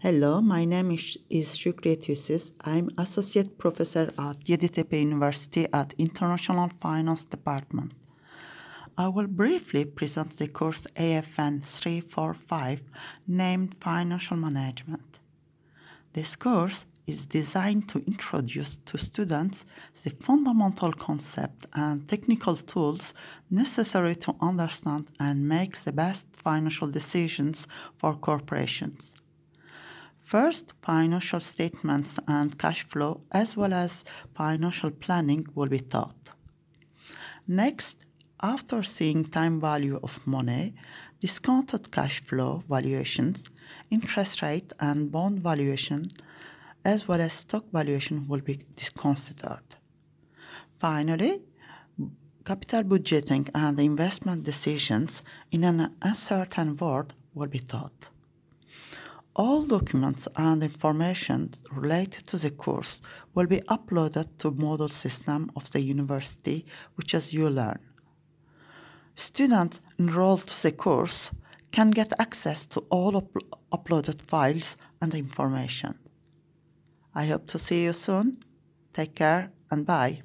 Hello, my name is, is Şükret. I'm associate professor at Yeditepe University at International Finance Department. I will briefly present the course AFN 345 named Financial Management. This course is designed to introduce to students the fundamental concept and technical tools necessary to understand and make the best financial decisions for corporations. First, financial statements and cash flow, as well as financial planning, will be taught. Next, after seeing time value of money, discounted cash flow valuations, interest rate, and bond valuation, as well as stock valuation, will be considered. Finally, capital budgeting and investment decisions in an uncertain world will be taught. All documents and information related to the course will be uploaded to Moodle system of the university, which as you learn. Students enrolled to the course can get access to all up uploaded files and information. I hope to see you soon. Take care and bye.